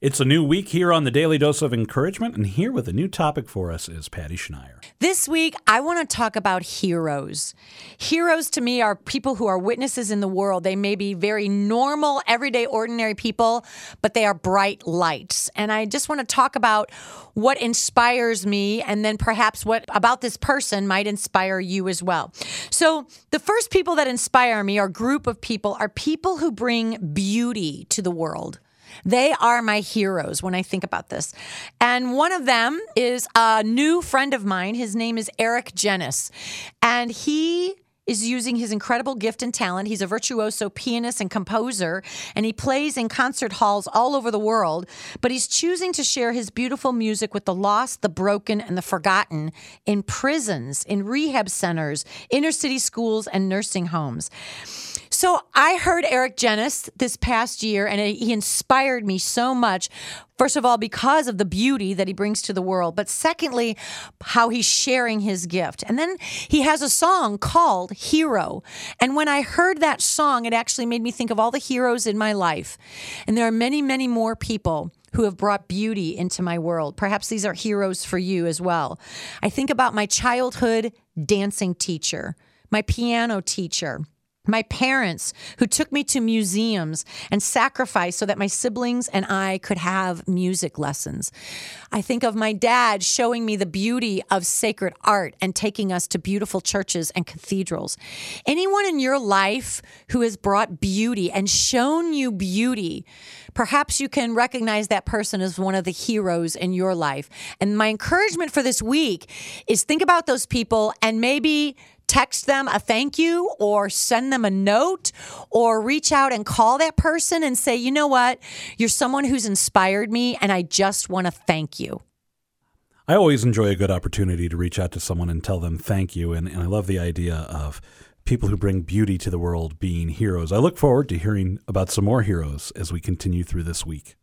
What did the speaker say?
It's a new week here on the Daily Dose of Encouragement, and here with a new topic for us is Patty Schneier. This week, I want to talk about heroes. Heroes to me are people who are witnesses in the world. They may be very normal, everyday, ordinary people, but they are bright lights. And I just want to talk about what inspires me, and then perhaps what about this person might inspire you as well. So, the first people that inspire me, or group of people, are people who bring beauty to the world. They are my heroes when I think about this. And one of them is a new friend of mine. His name is Eric Genuis. And he is using his incredible gift and talent. He's a virtuoso pianist and composer, and he plays in concert halls all over the world. But he's choosing to share his beautiful music with the lost, the broken, and the forgotten in prisons, in rehab centers, inner city schools, and nursing homes. So I heard Eric Genuis this past year, and he inspired me so much. First of all, because of the beauty that he brings to the world, but secondly, how he's sharing his gift. And then he has a song called Hero. And when I heard that song, it actually made me think of all the heroes in my life. And there are many, many more people who have brought beauty into my world. Perhaps these are heroes for you as well. I think about my childhood dancing teacher, my piano teacher my parents who took me to museums and sacrificed so that my siblings and I could have music lessons. I think of my dad showing me the beauty of sacred art and taking us to beautiful churches and cathedrals. Anyone in your life who has brought beauty and shown you beauty, perhaps you can recognize that person as one of the heroes in your life. And my encouragement for this week is think about those people and maybe text them a thank you or send them a note or reach out and call that person and say, you know what? You're someone who's inspired me and I just want to thank you. I always enjoy a good opportunity to reach out to someone and tell them thank you. And, and I love the idea of people who bring beauty to the world being heroes. I look forward to hearing about some more heroes as we continue through this week.